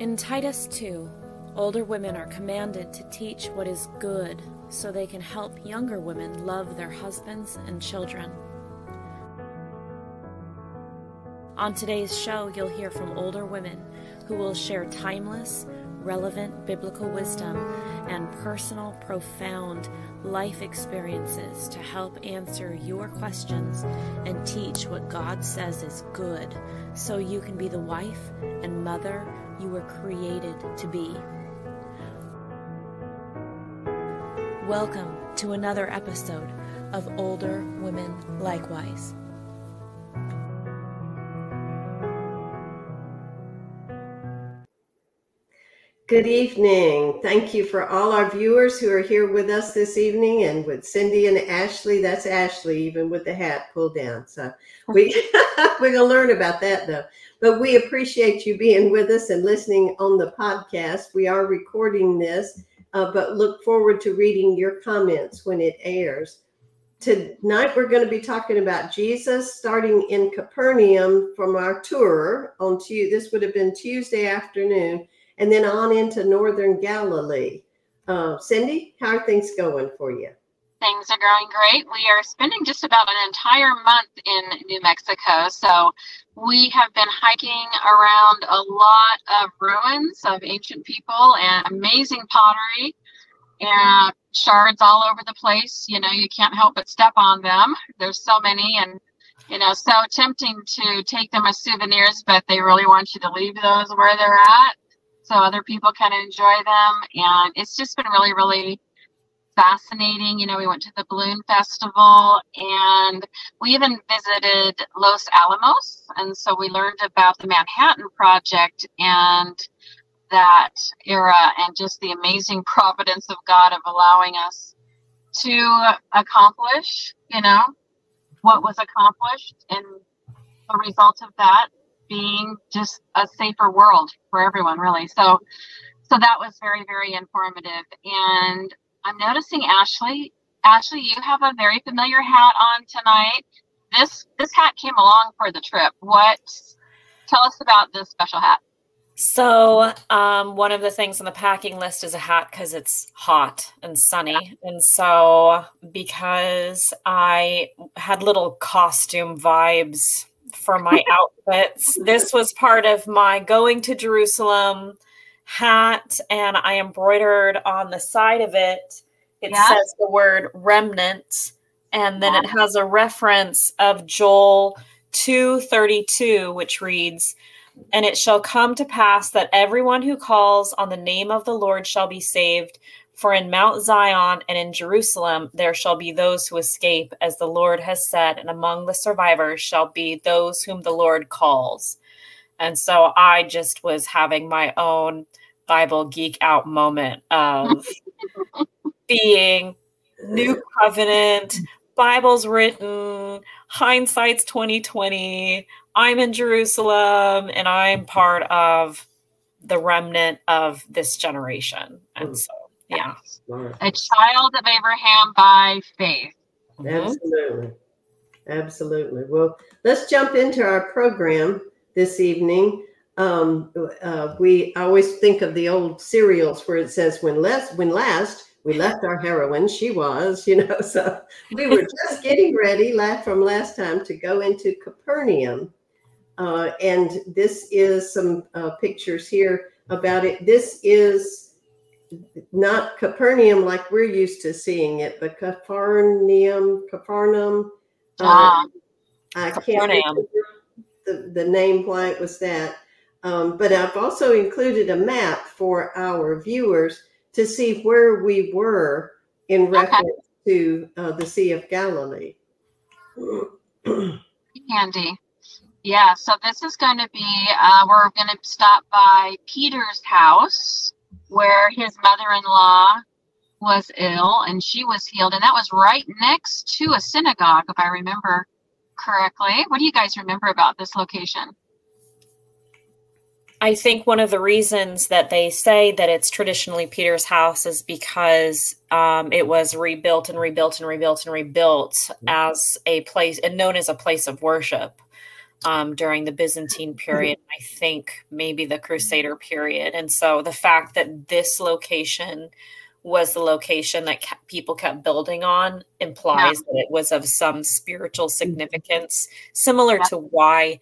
In Titus 2, older women are commanded to teach what is good so they can help younger women love their husbands and children. On today's show, you'll hear from older women who will share timeless, relevant biblical wisdom and personal, profound life experiences to help answer your questions and teach what God says is good so you can be the wife and mother you were created to be. Welcome to another episode of Older Women Likewise. Good evening. Thank you for all our viewers who are here with us this evening and with Cindy and Ashley. That's Ashley, even with the hat pulled down. So we we're gonna learn about that though. But we appreciate you being with us and listening on the podcast. We are recording this, uh, but look forward to reading your comments when it airs. Tonight we're going to be talking about Jesus starting in Capernaum from our tour on Tuesday. This would have been Tuesday afternoon and then on into northern Galilee. Uh, Cindy, how are things going for you? Things are going great. We are spending just about an entire month in New Mexico. So we have been hiking around a lot of ruins of ancient people and amazing pottery and shards all over the place. You know, you can't help but step on them. There's so many and you know, so tempting to take them as souvenirs, but they really want you to leave those where they're at so other people can enjoy them. And it's just been really, really fascinating. You know, we went to the Balloon Festival and we even visited Los Alamos. And so we learned about the Manhattan Project and that era and just the amazing providence of God of allowing us to accomplish, you know, what was accomplished and the result of that being just a safer world for everyone really. So so that was very very informative. And i'm noticing ashley ashley you have a very familiar hat on tonight. This this hat came along for the trip. What tell us about this special hat. So, um, one of the things on the packing list is a hat because it's hot and sunny. And so, because I had little costume vibes for my outfits. This was part of my going to Jerusalem hat, and I embroidered on the side of it. It yes. says the word remnant, and then it has a reference of Joel 232, which reads, And it shall come to pass that everyone who calls on the name of the Lord shall be saved. For in Mount Zion and in Jerusalem there shall be those who escape, as the Lord has said, and among the survivors shall be those whom the Lord calls. And so I just was having my own Bible geek out moment of being new covenant, Bible's written, hindsight's 2020. I'm in Jerusalem and I'm part of the remnant of this generation. And hmm. so yeah. A child of Abraham by faith. Mm-hmm. Absolutely. Absolutely. Well, let's jump into our program this evening. Um, uh, we always think of the old serials where it says, when last, when last we left our heroine, she was, you know, so we were just getting ready last, from last time to go into Capernaum. Uh, and this is some uh, pictures here about it. This is not Capernaum like we're used to seeing it, but Capernaum, Capernaum. Um, ah, I can't remember the, the name why it was that. Um, but I've also included a map for our viewers to see where we were in reference okay. to uh, the Sea of Galilee. Handy. Yeah, so this is going to be, uh, we're going to stop by Peter's house where his mother-in-law was ill and she was healed and that was right next to a synagogue if i remember correctly. What do you guys remember about this location? I think one of the reasons that they say that it's traditionally peter's house is because um, it was rebuilt and rebuilt and rebuilt and rebuilt as a place and known as a place of worship um, during the Byzantine period. I think maybe the Crusader period. And so the fact that this location was the location that kept, people kept building on implies yeah. that it was of some spiritual significance, similar yeah. to why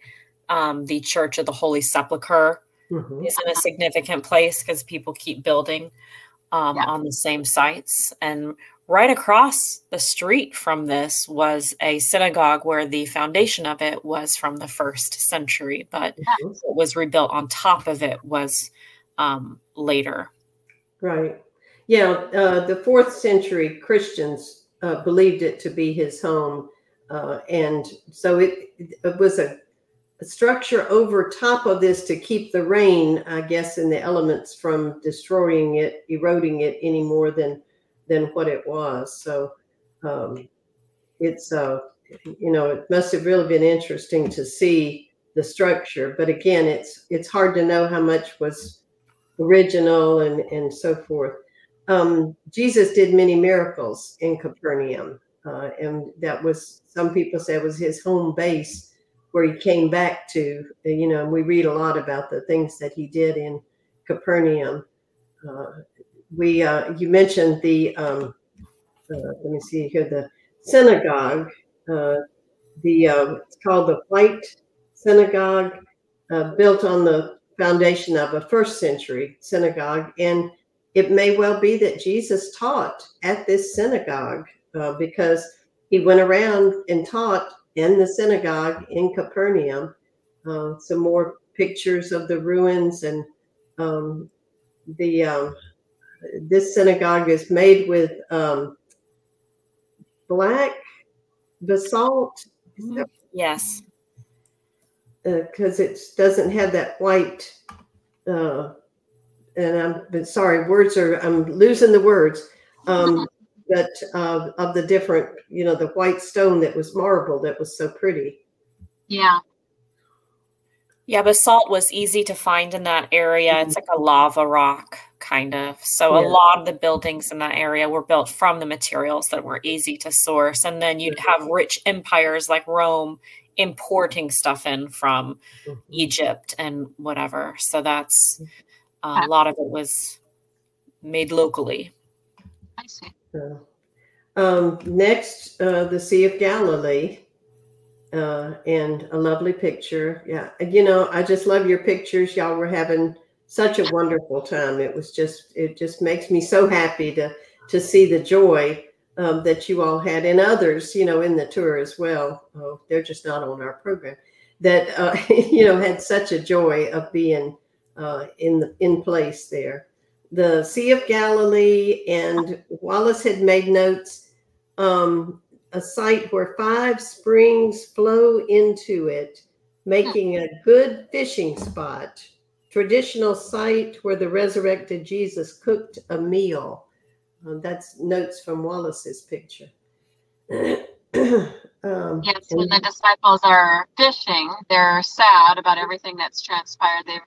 um, the Church of the Holy Sepulchre mm-hmm. is in a significant place because people keep building um, yeah. on the same sites. And right across the street from this was a synagogue where the foundation of it was from the first century, but what was rebuilt on top of it was um, later. Right. Yeah, uh, the fourth century Christians uh, believed it to be his home. Uh, and so it, it was a, a, structure over top of this to keep the rain, I guess, and the elements from destroying it, eroding it any more than than what it was. So um, it's uh, you know it must have really been interesting to see the structure. But again, it's it's hard to know how much was original and and so forth um, Jesus did many miracles in Capernaum, uh, and that was some people say was his home base where he came back to. You know, we read a lot about the things that he did in Capernaum. Uh, we uh, you mentioned the um, uh, let me see here the synagogue. Uh, the uh, it's called the White Synagogue, built on the foundation of a first century synagogue and it may well be that Jesus taught at this synagogue uh, because he went around and taught in the synagogue in Capernaum. Uh, some more pictures of the ruins and um, the um, this synagogue is made with um, black basalt. Yes, because uh, it doesn't have that white uh, and I'm but sorry, words are I'm losing the words. Um, but uh, of the different, you know, the white stone that was marble that was so pretty. Yeah. Yeah, basalt was easy to find in that area. Mm-hmm. It's like a lava rock, kind of. So yeah. a lot of the buildings in that area were built from the materials that were easy to source. And then you'd have rich empires like Rome importing stuff in from mm-hmm. Egypt and whatever. So that's mm-hmm. Uh, a lot of it was made locally. I see. Uh, um, next, uh, the Sea of Galilee. Uh, and a lovely picture. Yeah. You know, I just love your pictures. Y'all were having such a wonderful time. It was just, it just makes me so happy to, to see the joy um, that you all had and others, you know, in the tour as well. Oh, they're just not on our program that, uh, you know, had such a joy of being uh, in the, in place there. The Sea of Galilee and Wallace had made notes. Um, a site where five springs flow into it, making a good fishing spot. Traditional site where the resurrected Jesus cooked a meal. Uh, that's notes from Wallace's picture. um, yes, when the disciples are fishing, they're sad about everything that's transpired. They've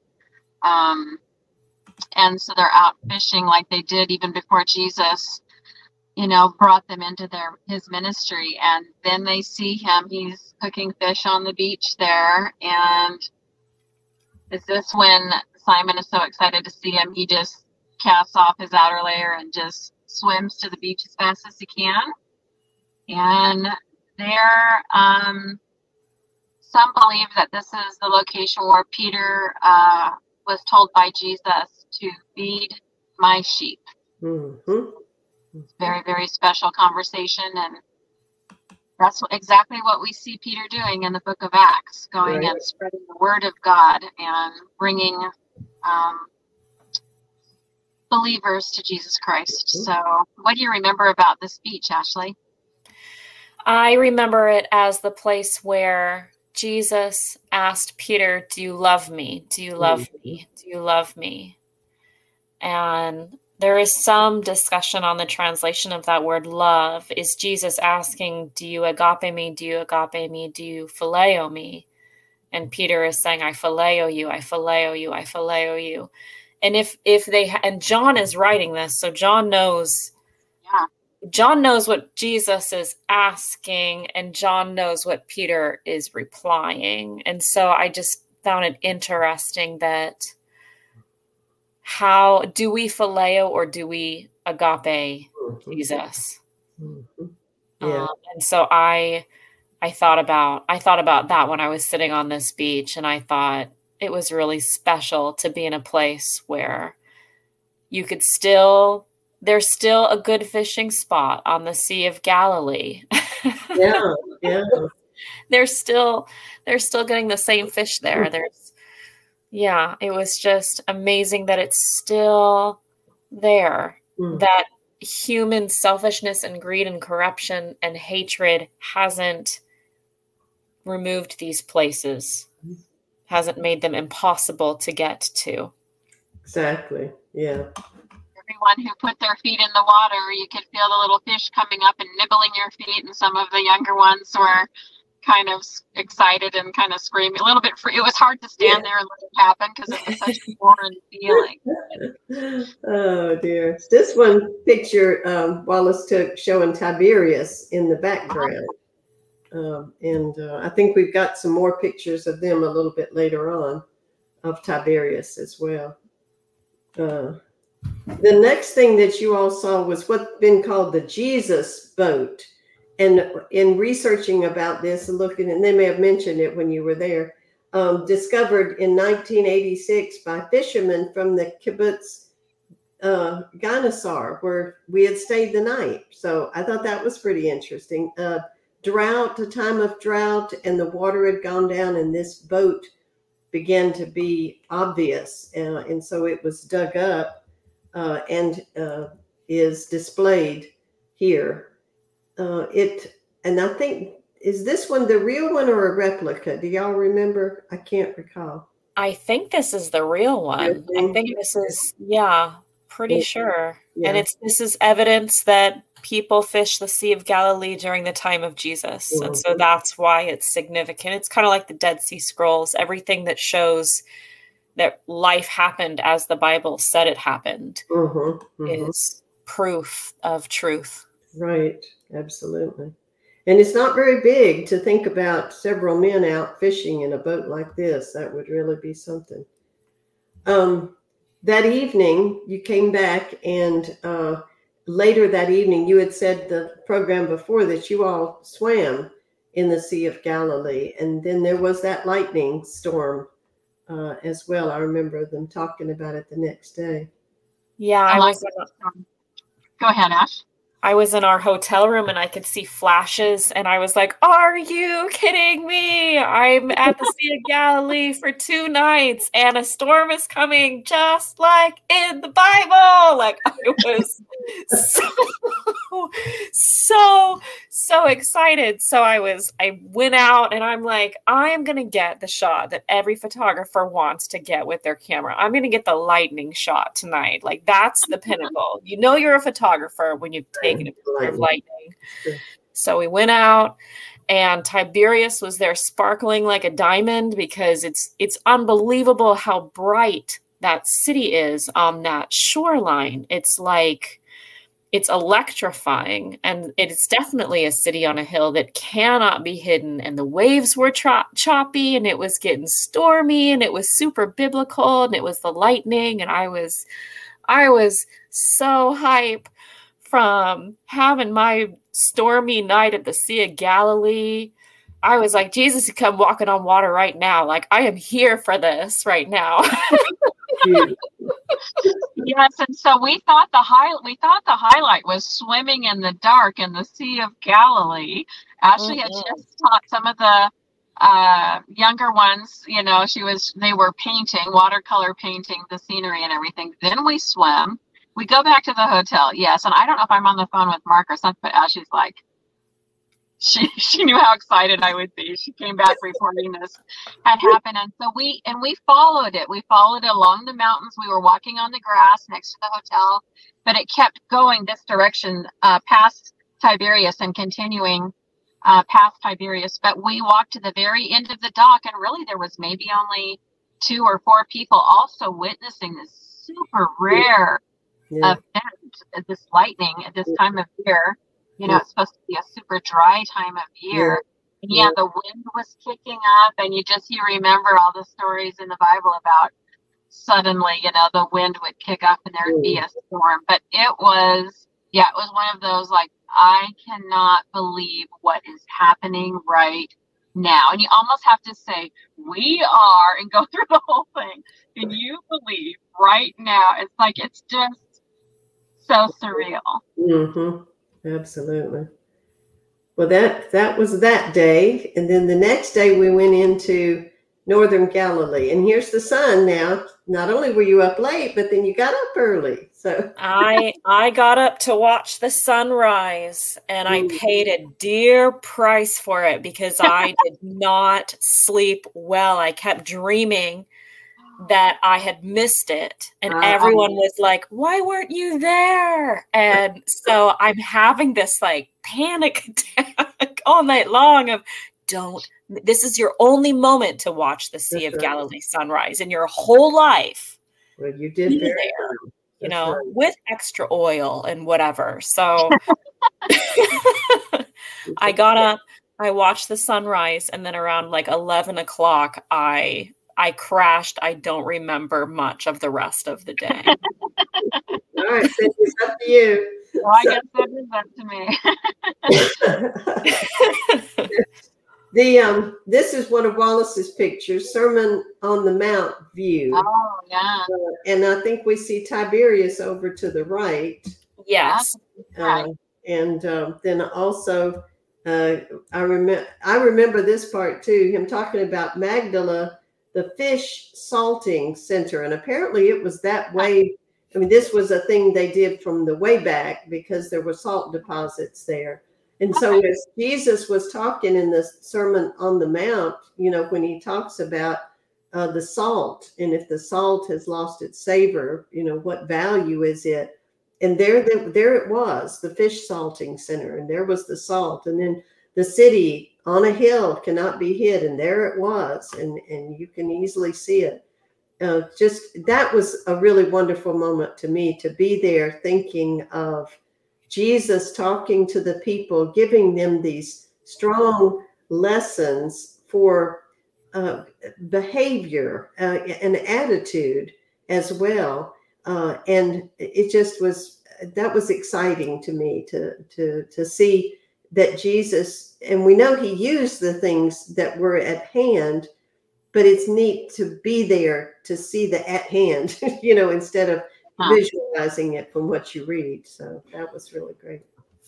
um, and so they're out fishing like they did even before Jesus, you know, brought them into their his ministry. And then they see him. He's cooking fish on the beach there. And is this when Simon is so excited to see him? He just casts off his outer layer and just swims to the beach as fast as he can. And there, um, some believe that this is the location where Peter uh, was told by Jesus to feed my sheep. Mm-hmm. Very, very special conversation. And that's exactly what we see Peter doing in the book of Acts, going right. and spreading the word of God and bringing um, believers to Jesus Christ. Mm-hmm. So, what do you remember about this speech, Ashley? I remember it as the place where Jesus asked Peter, Do you love me? Do you love mm-hmm. me? Do you love me? And there is some discussion on the translation of that word love. Is Jesus asking, Do you agape me? Do you agape me? Do you phileo me? And Peter is saying, I phileo you, I phileo you, I phileo you. And if if they and John is writing this, so John knows yeah. John knows what Jesus is asking, and John knows what Peter is replying. And so I just found it interesting that how do we phileo or do we agape mm-hmm. Jesus? Mm-hmm. Yeah. Um, and so I I thought about I thought about that when I was sitting on this beach and I thought it was really special to be in a place where you could still there's still a good fishing spot on the Sea of Galilee. yeah, yeah. they're still they're still getting the same fish there. Hmm. There's yeah, it was just amazing that it's still there. Mm. That human selfishness and greed and corruption and hatred hasn't removed these places, hasn't made them impossible to get to. Exactly. Yeah everyone who put their feet in the water, you could feel the little fish coming up and nibbling your feet, and some of the younger ones were kind of excited and kind of screaming a little bit free. It was hard to stand there and let it happen because it was such a foreign feeling. Oh dear. This one picture um, Wallace took showing Tiberias in the background. Um, and uh, I think we've got some more pictures of them a little bit later on of Tiberias as well. Uh, the next thing that you all saw was what's been called the Jesus boat. And in researching about this and looking, and they may have mentioned it when you were there, um, discovered in 1986 by fishermen from the kibbutz uh, where we had stayed the night. So I thought that was pretty interesting. Uh, drought, a time of drought, and the water had gone down, and this boat began to be obvious. Uh, and so it was dug up uh, and uh, is displayed here. Uh, it and I think is this one the real one or a replica? Do y'all remember? I can't recall. I think this is the real one. I think this is yeah, pretty sure. Yeah. And it's this is evidence that people fished the Sea of Galilee during the time of Jesus. Mm-hmm. And so that's why it's significant. It's kind of like the Dead Sea Scrolls, everything that shows that life happened as the Bible said it happened mm-hmm, mm-hmm. is proof of truth. Right, absolutely. And it's not very big to think about several men out fishing in a boat like this. That would really be something. Um, that evening, you came back, and uh, later that evening, you had said the program before that you all swam in the Sea of Galilee. And then there was that lightning storm uh, as well. I remember them talking about it the next day. Yeah, I, I was. Go ahead, Ash. I was in our hotel room and I could see flashes, and I was like, Are you kidding me? I'm at the Sea of Galilee for two nights, and a storm is coming just like in the Bible. Like, I was so, so, so excited. So I was, I went out and I'm like, I am going to get the shot that every photographer wants to get with their camera. I'm going to get the lightning shot tonight. Like, that's the pinnacle. You know, you're a photographer when you've taken a picture of lightning. So we went out and Tiberias was there sparkling like a diamond because it's it's unbelievable how bright that city is on that shoreline. It's like it's electrifying and it's definitely a city on a hill that cannot be hidden and the waves were cho- choppy and it was getting stormy and it was super biblical and it was the lightning and i was i was so hype from having my stormy night at the sea of galilee. I was like jesus come walking on water right now. Like i am here for this right now yes, and so we thought the high we thought the highlight was swimming in the dark in the Sea of Galilee. Ashley mm-hmm. had just taught some of the uh, younger ones, you know, she was they were painting, watercolor painting the scenery and everything. Then we swim. We go back to the hotel, yes, and I don't know if I'm on the phone with Mark or something, but Ashley's like, she she knew how excited I would be. She came back reporting this had happened, and so we and we followed it. We followed it along the mountains. We were walking on the grass next to the hotel, but it kept going this direction uh, past Tiberias and continuing uh, past Tiberias. But we walked to the very end of the dock, and really there was maybe only two or four people also witnessing this super rare yeah. event this lightning at this time of year. You know, it's supposed to be a super dry time of year. And yeah, the wind was kicking up, and you just you remember all the stories in the Bible about suddenly, you know, the wind would kick up and there would be a storm. But it was, yeah, it was one of those like I cannot believe what is happening right now. And you almost have to say, we are, and go through the whole thing. Can you believe right now? It's like, it's just so surreal. Mm-hmm. Absolutely. Well, that that was that day, and then the next day we went into northern Galilee. And here's the sun now. Not only were you up late, but then you got up early. So I I got up to watch the sunrise and I mm. paid a dear price for it because I did not sleep well. I kept dreaming that I had missed it. And uh, everyone was like, Why weren't you there? And so I'm having this like panic attack all night long of don't this is your only moment to watch the Sea That's of right. Galilee sunrise in your whole life. Well, you did there, you know, right. with extra oil and whatever. So I got up, I watched the sunrise, and then around like eleven o'clock, I I crashed. I don't remember much of the rest of the day. All right, it's up to you. Well, I guess that is up to me. The um, this is one of Wallace's pictures, Sermon on the Mount view. Oh yeah. Uh, and I think we see Tiberias over to the right. Yes. Uh, right. And uh, then also, uh, I remember I remember this part too. Him talking about Magdala, the fish salting center, and apparently it was that way. I mean, this was a thing they did from the way back because there were salt deposits there. And so, as Jesus was talking in the Sermon on the Mount, you know, when he talks about uh, the salt, and if the salt has lost its savor, you know, what value is it? And there, the, there it was, the fish salting center, and there was the salt, and then the city on a hill cannot be hid, and there it was, and and you can easily see it. Uh, just that was a really wonderful moment to me to be there, thinking of Jesus talking to the people, giving them these strong lessons for uh, behavior uh, and attitude as well. Uh, and it just was that was exciting to me to to to see that Jesus and we know he used the things that were at hand, but it's neat to be there to see the at hand, you know, instead of huh. visualizing it from what you read. So that was really great.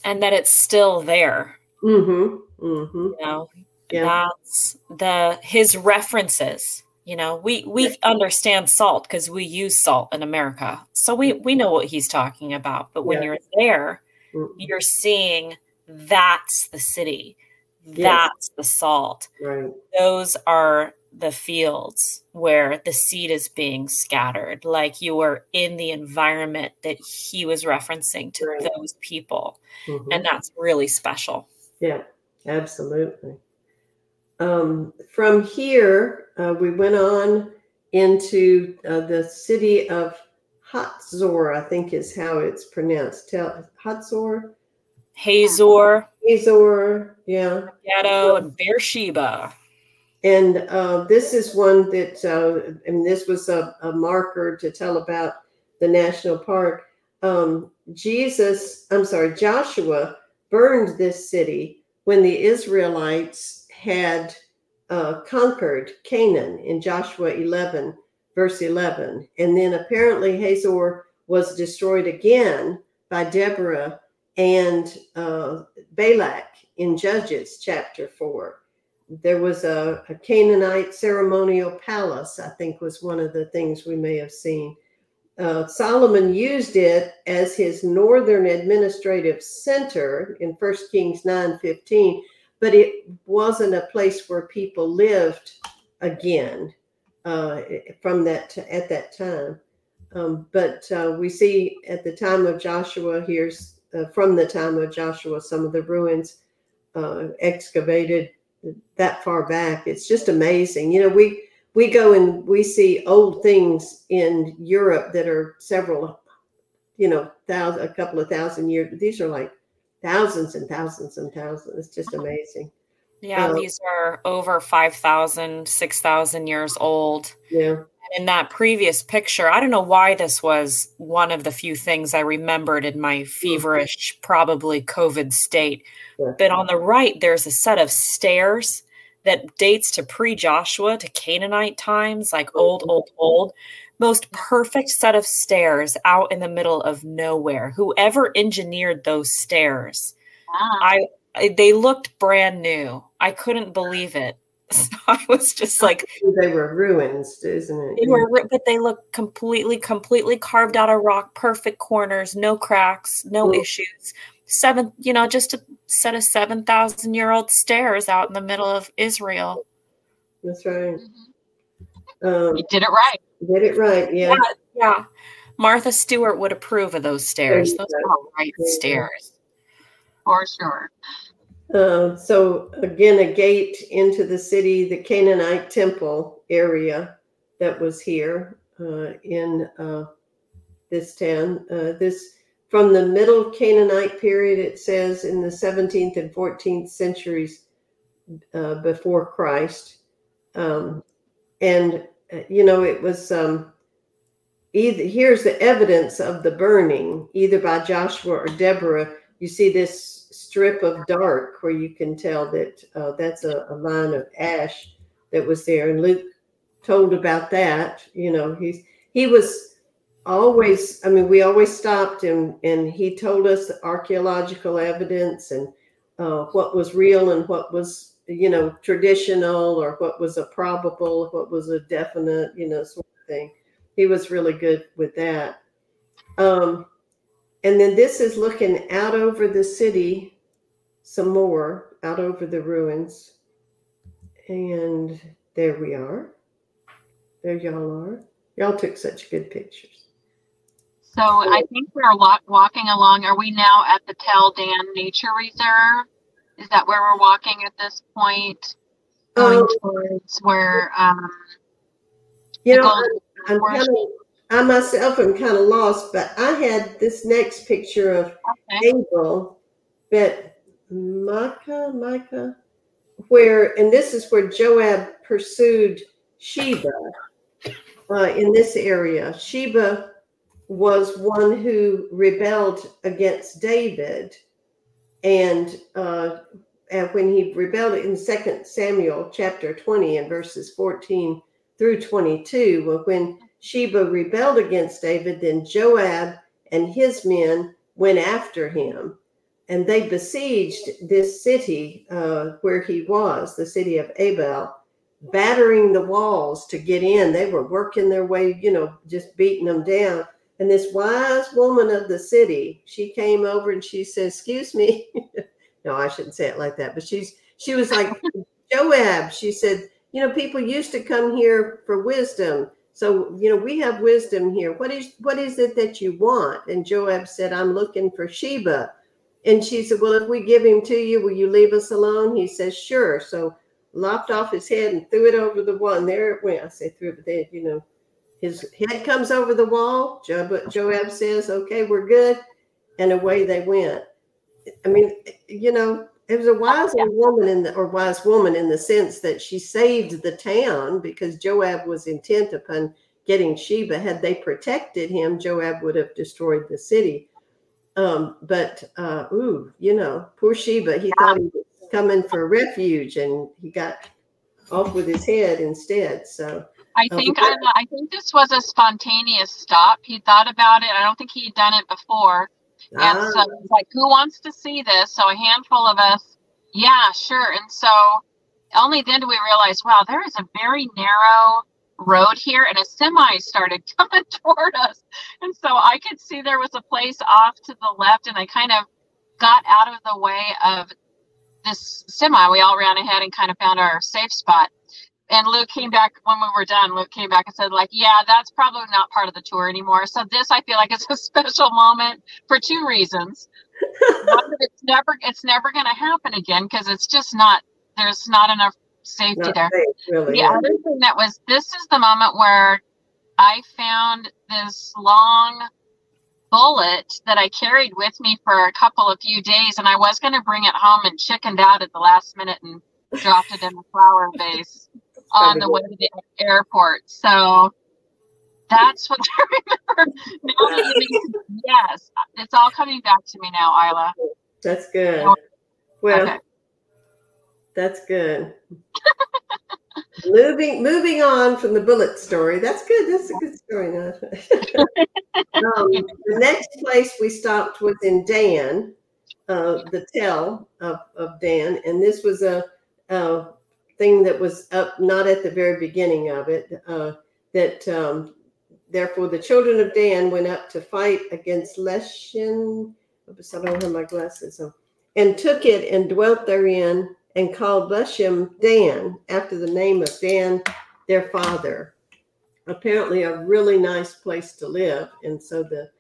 And that it's still there. Mm-hmm. Mm-hmm. You know, yeah. that's the his references. You know, we we understand salt because we use salt in America, so we we know what he's talking about. But when yeah. you're there, mm-hmm. you're seeing that's the city, that's the salt. Right. Those are the fields where the seed is being scattered like you were in the environment that he was referencing to right. those people mm-hmm. and that's really special yeah absolutely um, from here uh, we went on into uh, the city of Hatzor, I think is how it's pronounced. Tell Hatzor, Hazor, Hazor, yeah, Megiddo, and Beersheba. And uh, this is one that, uh, and this was a, a, marker to tell about the national park. Um, Jesus, I'm sorry, Joshua burned this city when the Israelites had uh, conquered Canaan in Joshua 11, verse 11. And then apparently Hazor was destroyed again by Deborah and uh, Barak in Judges chapter 4 there was a, a, Canaanite ceremonial palace, I think was one of the things we may have seen. Uh, Solomon used it as his northern administrative center in 1 Kings 9:15, but it wasn't a place where people lived again uh, from that at that time. Um, but uh, we see at the time of Joshua, here's uh, from the time of Joshua, some of the ruins uh, excavated that far back. It's just amazing. You know, we we go and we see old things in Europe that are several you know, thousand, a couple of thousand years. These are like thousands and thousands and thousands. It's just amazing. Yeah, uh, these are over 5,000, 6,000 years old. Yeah. In that previous picture, I don't know why this was one of the few things I remembered in my mm-hmm. feverish, probably COVID state. But on the right, there's a set of stairs that dates to pre Joshua, to Canaanite times, like old, mm-hmm. old, old. Most perfect set of stairs out in the middle of nowhere. Whoever engineered those stairs, wow. I they looked brand new. I couldn't believe it. So I was just like they were ruins, isn't it? They were, but they look completely, completely carved out of rock, perfect corners, no cracks, no issues. Seven, you know, just a set of seven thousand year old stairs out in the middle of Israel. That's right. Mm-hmm. Um, you did it right. Did it right, yeah. yeah. yeah. Martha Stewart would approve of those stairs. Those are right yeah. stairs. For sure. Uh, so again, a gate into the city, the Canaanite temple area that was here uh, in uh, this town. Uh, this from the middle Canaanite period, it says in the 17th and 14th centuries uh, before Christ, um, and uh, you know it was. Um, either here's the evidence of the burning, either by Joshua or Deborah. You see this strip of dark where you can tell that uh, that's a, a, line of ash that was there. And Luke told about that. You know, he's he was always. I mean, we always stopped and and he told us archaeological evidence and uh, what was real and what was you know traditional or what was a probable, what was a definite, you know, sort of thing. He was really good with that. Um, and then this is looking out over the city some more out over the ruins. And there we are. There y'all are. Y'all took such good pictures. So I think we're walking along. Are we now at the Tel Dan Nature Reserve? Is that where we're walking at this point? Going um, towards where um, you know, I'm, I'm kind of, I myself am kind of lost, but I had this next picture of okay. Abel, Beth Maacah, Micah, where, and this is where Joab pursued Sheba uh, in this area. Sheba was one who rebelled against David. And, uh, and when he rebelled in Second Samuel chapter 20 and verses 14 through 22, well, when Sheba rebelled against David, then Joab and his men went after him and they besieged this city uh, where he was, the city of Abel, battering the walls to get in. They were working their way, you know, just beating them down. And this wise woman of the city, she came over and she said, "Excuse me." no, I shouldn't say it like that, but she's she was like Joab. She said, "You know, people used to come here for wisdom." So, you know, we have wisdom here. What is what is it that you want? And Joab said, I'm looking for Sheba. And she said, Well, if we give him to you, will you leave us alone? He says, Sure. So lopped off his head and threw it over the wall. And there it went. I say threw it, but then, you know, his head comes over the wall. Joab, Joab says, Okay, we're good. And away they went. I mean, you know, it was a wise yeah. woman in the, or wise woman in the sense that she saved the town because Joab was intent upon getting Sheba. Had they protected him, Joab would have destroyed the city. Um, but uh, ooh, you know, poor Sheba, he thought he was coming for refuge, and he got off with his head instead. So I um, think um, I, I think this was a spontaneous stop. He thought about it. I don't think he'd done it before, and ah. so like, who wants to see this? So a handful of us, yeah, sure. And so only then do we realize, wow, there is a very narrow road here and a semi started coming toward us. And so I could see there was a place off to the left and I kind of got out of the way of this semi. We all ran ahead and kind of found our safe spot. And Luke came back when we were done. Luke came back and said, like, yeah, that's probably not part of the tour anymore. So this I feel like it's a special moment for two reasons. One, it's never it's never gonna happen again because it's just not there's not enough safety Not there. Safe, really, the yeah. other thing that was this is the moment where I found this long bullet that I carried with me for a couple of few days, and I was going to bring it home and chickened out at the last minute and dropped it in the flower vase on the way to the airport. So that's what I remember. Now yes, it's all coming back to me now, Isla. That's good. Well, okay. that's good. moving moving on from the bullet story. That's good. That's a good story. um, the next place we stopped was in Dan, uh, the tell of, of Dan, and this was a, a, thing that was up not at the very beginning of it. Uh, that um, therefore the children of Dan went up to fight against Leshem. I don't have my glasses on, and took it and dwelt therein and called Leshem Dan after the name of Dan, their father. Apparently, a really nice place to live. And so the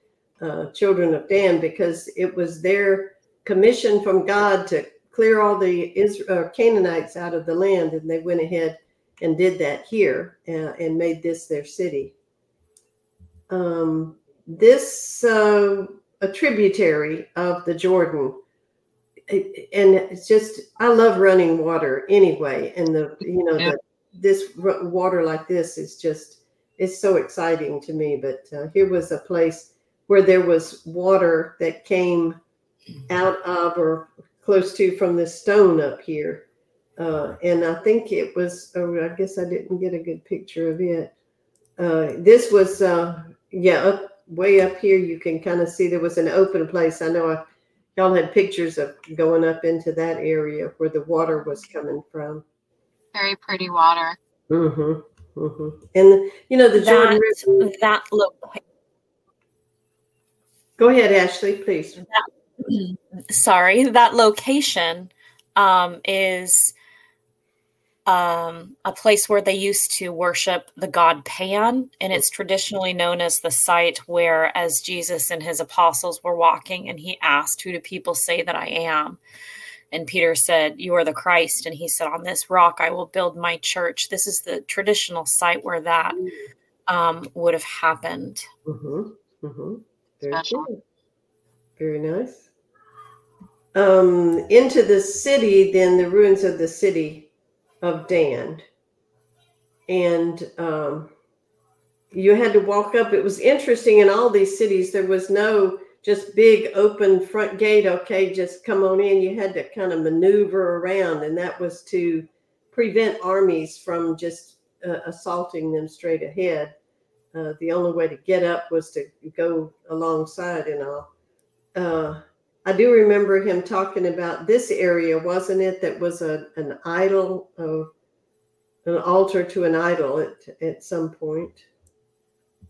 uh, children of Dan, because it was their commission from God to clear all the Israel, uh, Canaanites out of the land, and they went ahead and did that here uh, and made this their city. Um, this uh, a tributary of the Jordan and it's just I love running water anyway, and the you know yeah. the, this water like this is just it's so exciting to me. But uh, here was a place where there was water that came out of or close to from this stone up here, uh, and I think it was. Oh, I guess I didn't get a good picture of it. Uh, this was uh, yeah up way up here. You can kind of see there was an open place. I know I y'all had pictures of going up into that area where the water was coming from. Very pretty water. Mm-hmm. Mm-hmm. And you know the Jordan that, River. That look. Go ahead, Ashley, please. That, sorry, that location um, is um, a place where they used to worship the god Pan, and it's traditionally known as the site where, as Jesus and his apostles were walking, and he asked, Who do people say that I am? And Peter said, You are the Christ. And he said, On this rock I will build my church. This is the traditional site where that um, would have happened. Mm-hmm. Mm-hmm. Very Special. Good. Very nice. Um, into the city, then the ruins of the city of Dan. And um, you had to walk up. It was interesting in all these cities, there was no just big open front gate. Okay, just come on in. You had to kind of maneuver around, and that was to prevent armies from just uh, assaulting them straight ahead. Uh, the only way to get up was to go alongside and all. Uh, I do remember him talking about this area, wasn't it? That was a an idol of an altar to an idol at at some point.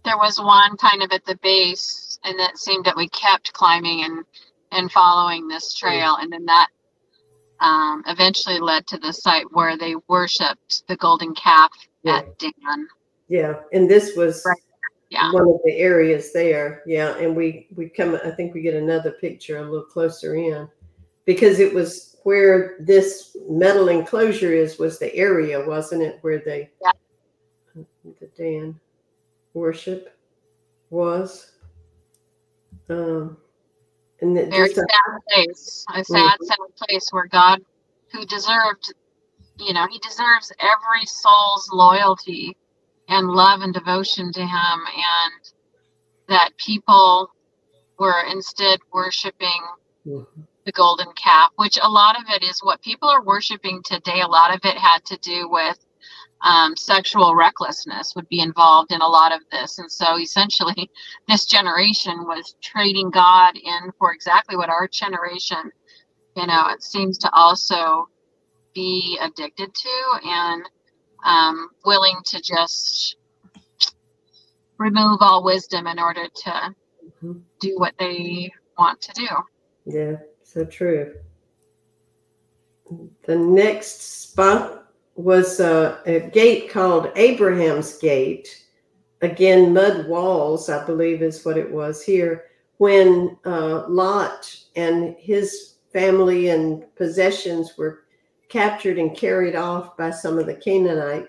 There was one kind of at the base, and it seemed that we kept climbing and and following this trail, and then that um, eventually led to the site where they worshipped the golden calf yeah. at Dan. Yeah, and this was right yeah. one of the areas there. Yeah, and we we come. I think we get another picture a little closer in because it was where this metal enclosure is was the area, wasn't it, where they yeah. the Dan worship was. Um, and the, very sad place, a sad, mm-hmm. sad place where God, who deserved, you know, He deserves every soul's loyalty and love and devotion to him and that people were instead worshiping the golden calf which a lot of it is what people are worshiping today. A lot of it had to do with um, sexual recklessness would be involved in a lot of this. And so essentially this generation was trading god in for exactly what our generation you know it seems to also be addicted to. And um, willing to just remove all wisdom in order to mm-hmm. do what they want to do. Yeah, so true. The next spot was uh, a gate called Abraham's Gate. Again, mud walls, I believe, is what it was here. When uh, Lot and his family and possessions were captured and carried off by some of the Canaanite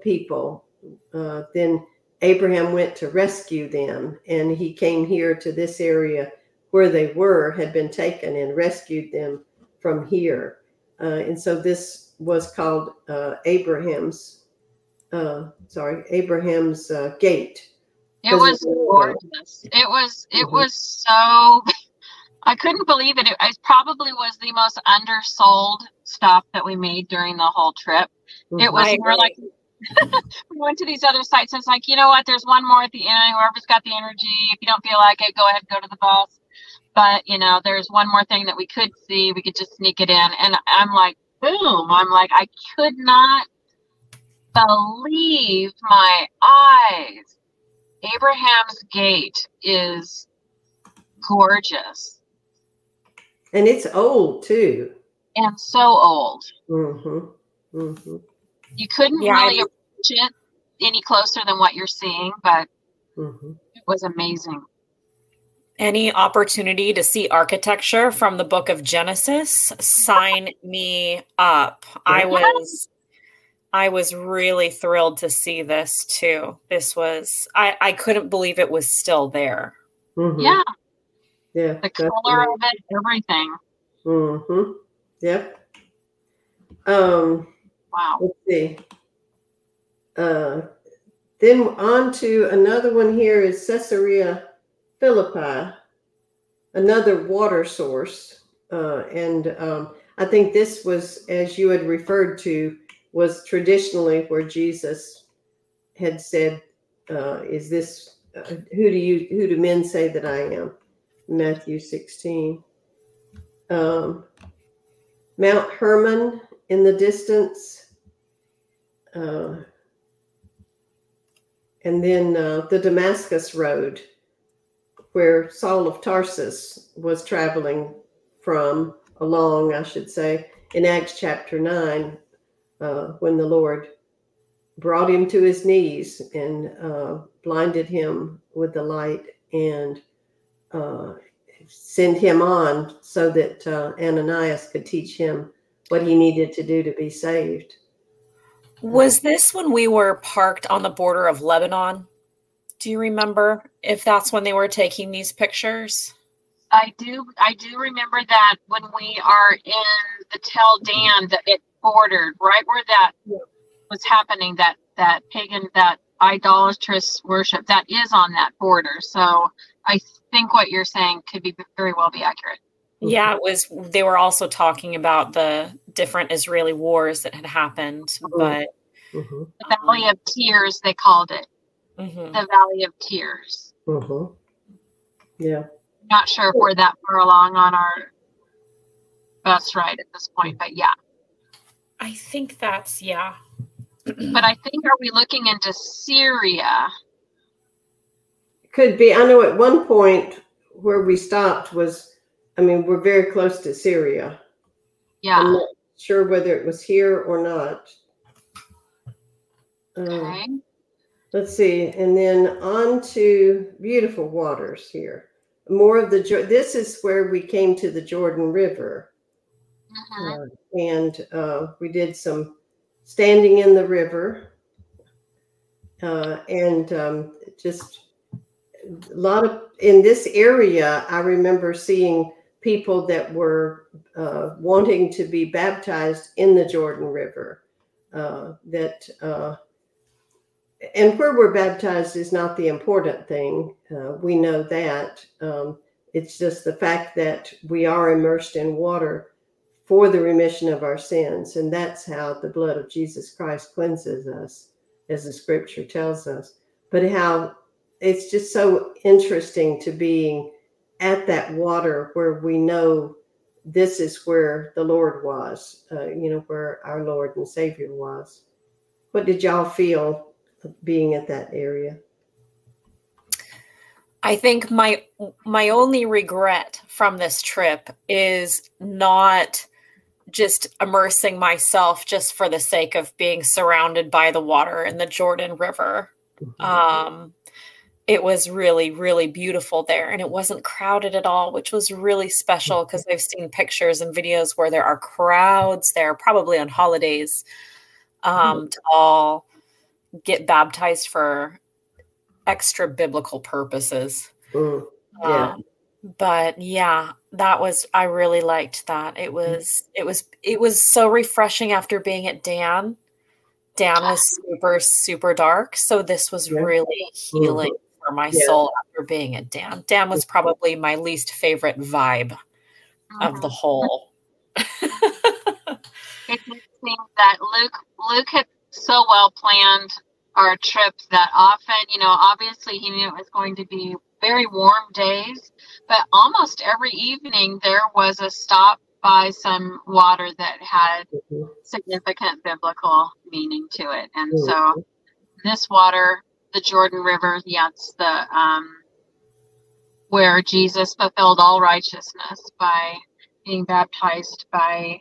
people. Uh, then Abraham went to rescue them, and he came here to this area where they were, had been taken, and rescued them from here. Uh, and so this was called uh, Abraham's, uh, sorry, Abraham's uh, gate. It was gorgeous. It was. It mm-hmm. was so. I couldn't believe it. it. It probably was the most undersold stuff that we made during the whole trip. Mm-hmm. It was more like we went to these other sites and it's like, you know what, there's one more at the end. Whoever's got the energy, if you don't feel like it, go ahead and go to the bus. But, you know, there's one more thing that we could see. We could just sneak it in. And I'm like, boom. I'm like, I could not believe my eyes. Abraham's Gate is gorgeous. And it's old too. And so old. Mm-hmm. Mm-hmm. You couldn't yeah, really approach it any closer than what you're seeing, but mm-hmm. it was amazing. Any opportunity to see architecture from the book of Genesis, sign me up. I was I was really thrilled to see this too. This was I, I couldn't believe it was still there. Mm-hmm. Yeah. Yeah. The color of it, everything. Mm-hmm. Yep. Um Wow. Let's see. Uh, then on to another one here is Caesarea Philippi, another water source. Uh, and um, I think this was, as you had referred to, was traditionally where Jesus had said, uh, "Is this uh, who do you who do men say that I am?" Matthew sixteen. Um, Mount Hermon in the distance. Uh, and then uh, the Damascus Road, where Saul of Tarsus was traveling from, along, I should say, in Acts chapter 9, uh, when the Lord brought him to his knees and uh, blinded him with the light and uh, sent him on so that uh, Ananias could teach him what he needed to do to be saved. Was this when we were parked on the border of Lebanon? Do you remember if that's when they were taking these pictures? I do. I do remember that when we are in the Tel Dan, that it bordered right where that was happening. That that pagan, that idolatrous worship, that is on that border. So I think what you're saying could be very well be accurate. Yeah, it was. They were also talking about the different Israeli wars that had happened, mm-hmm. but mm-hmm. the Valley of Tears, they called it. Mm-hmm. The Valley of Tears. Mm-hmm. Yeah. Not sure if we're that far along on our bus ride at this point, but yeah. I think that's yeah. but I think are we looking into Syria? Could be. I know at one point where we stopped was I mean, we're very close to Syria. Yeah. I'm not sure whether it was here or not. Um, okay. Let's see. And then on to beautiful waters here. More of the, this is where we came to the Jordan River. Uh-huh. Uh, and uh, we did some standing in the river uh, and um, just a lot of in this area i remember seeing people that were uh, wanting to be baptized in the Jordan River. Uh, that uh, and where we're baptized is not the important thing. Uh, we know that. Um, it's just the fact that we are immersed in water for the remission of our sins, and that's how the blood of Jesus Christ cleanses us, as the Scripture tells us. But how it's just so interesting to being at that water where we know this is where the Lord was, uh, you know, where our Lord and Savior was. What did y'all feel being at that area? I think my my only regret from this trip is not just immersing myself just for the sake of being surrounded by the water in the Jordan River. Mm-hmm. Um, it was really really beautiful there and it wasn't crowded at all which was really special because mm-hmm. i've seen pictures and videos where there are crowds there probably on holidays um, mm-hmm. to all get baptized for extra biblical purposes. Mm, yeah. Um, but yeah, that was I really liked that. It was it was it was so refreshing after being at Dan. Dan was super super dark, so this was really healing for my Yeah. soul after being at Dan. Dan was probably my least favorite vibe of the Mhm. whole. it just seems that Luke Luke had so well planned our trip that often, you know, obviously he knew it was going to be very warm days, but almost every evening there was a stop by some water that had Mhm. significant biblical meaning to it. And Mhm. so this water, the Jordan River, yeah, it's the um where Jesus fulfilled all righteousness by being baptized by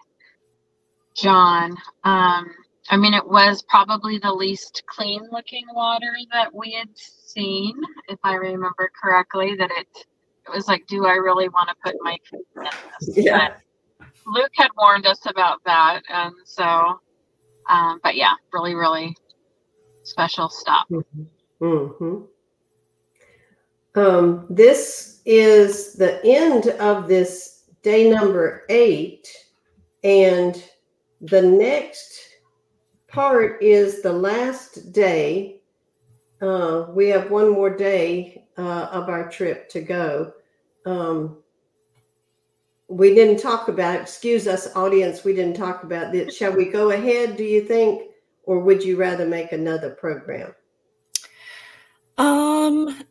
John. Um, I mean, it was probably the least clean looking water that we had seen, if I remember correctly. That it, it was like, do I really want to put my feet in this? Yeah. But Luke had warned us about that, and so, um, but yeah, really, really special stop. Hmm Um, this is the end of this day number eight, and the next part is the last day. Uh, we have one more day uh, of our trip to go. Um, we didn't talk about, excuse us, audience, we didn't talk about this. Shall we go ahead, do you think? Or would you rather make another program? Um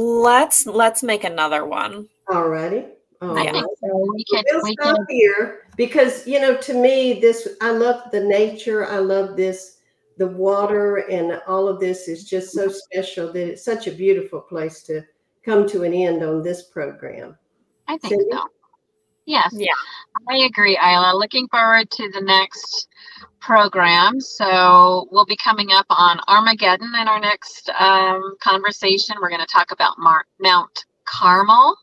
let's let's make another one. All righty. Oh, yeah. right. so. We can, We'll stop can, here because you know, to me, this I love the nature. I love this, the water, and all of this is just so special that it's such a beautiful place to come to an end on this program. I think Cindy? so. Yes. Yeah. I agree, Isla. Looking forward to the next program. So we'll be coming up on Armageddon in our next um, conversation. We're going to talk about Mar- Mount Carmel.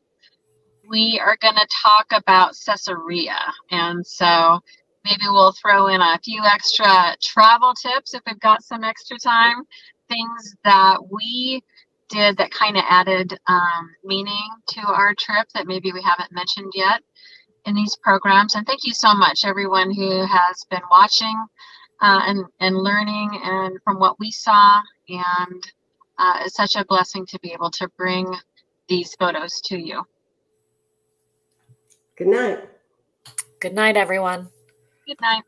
We are going to talk about Caesarea. And so maybe we'll throw in a few extra travel tips if we've got some extra time. Things that we did that kind of added um, meaning to our trip that maybe we haven't mentioned yet in these programs. And thank you so much, everyone who has been watching uh, and, and learning and from what we saw. And uh, it's such a blessing to be able to bring these photos to you. Good night. Good night everyone. Good night.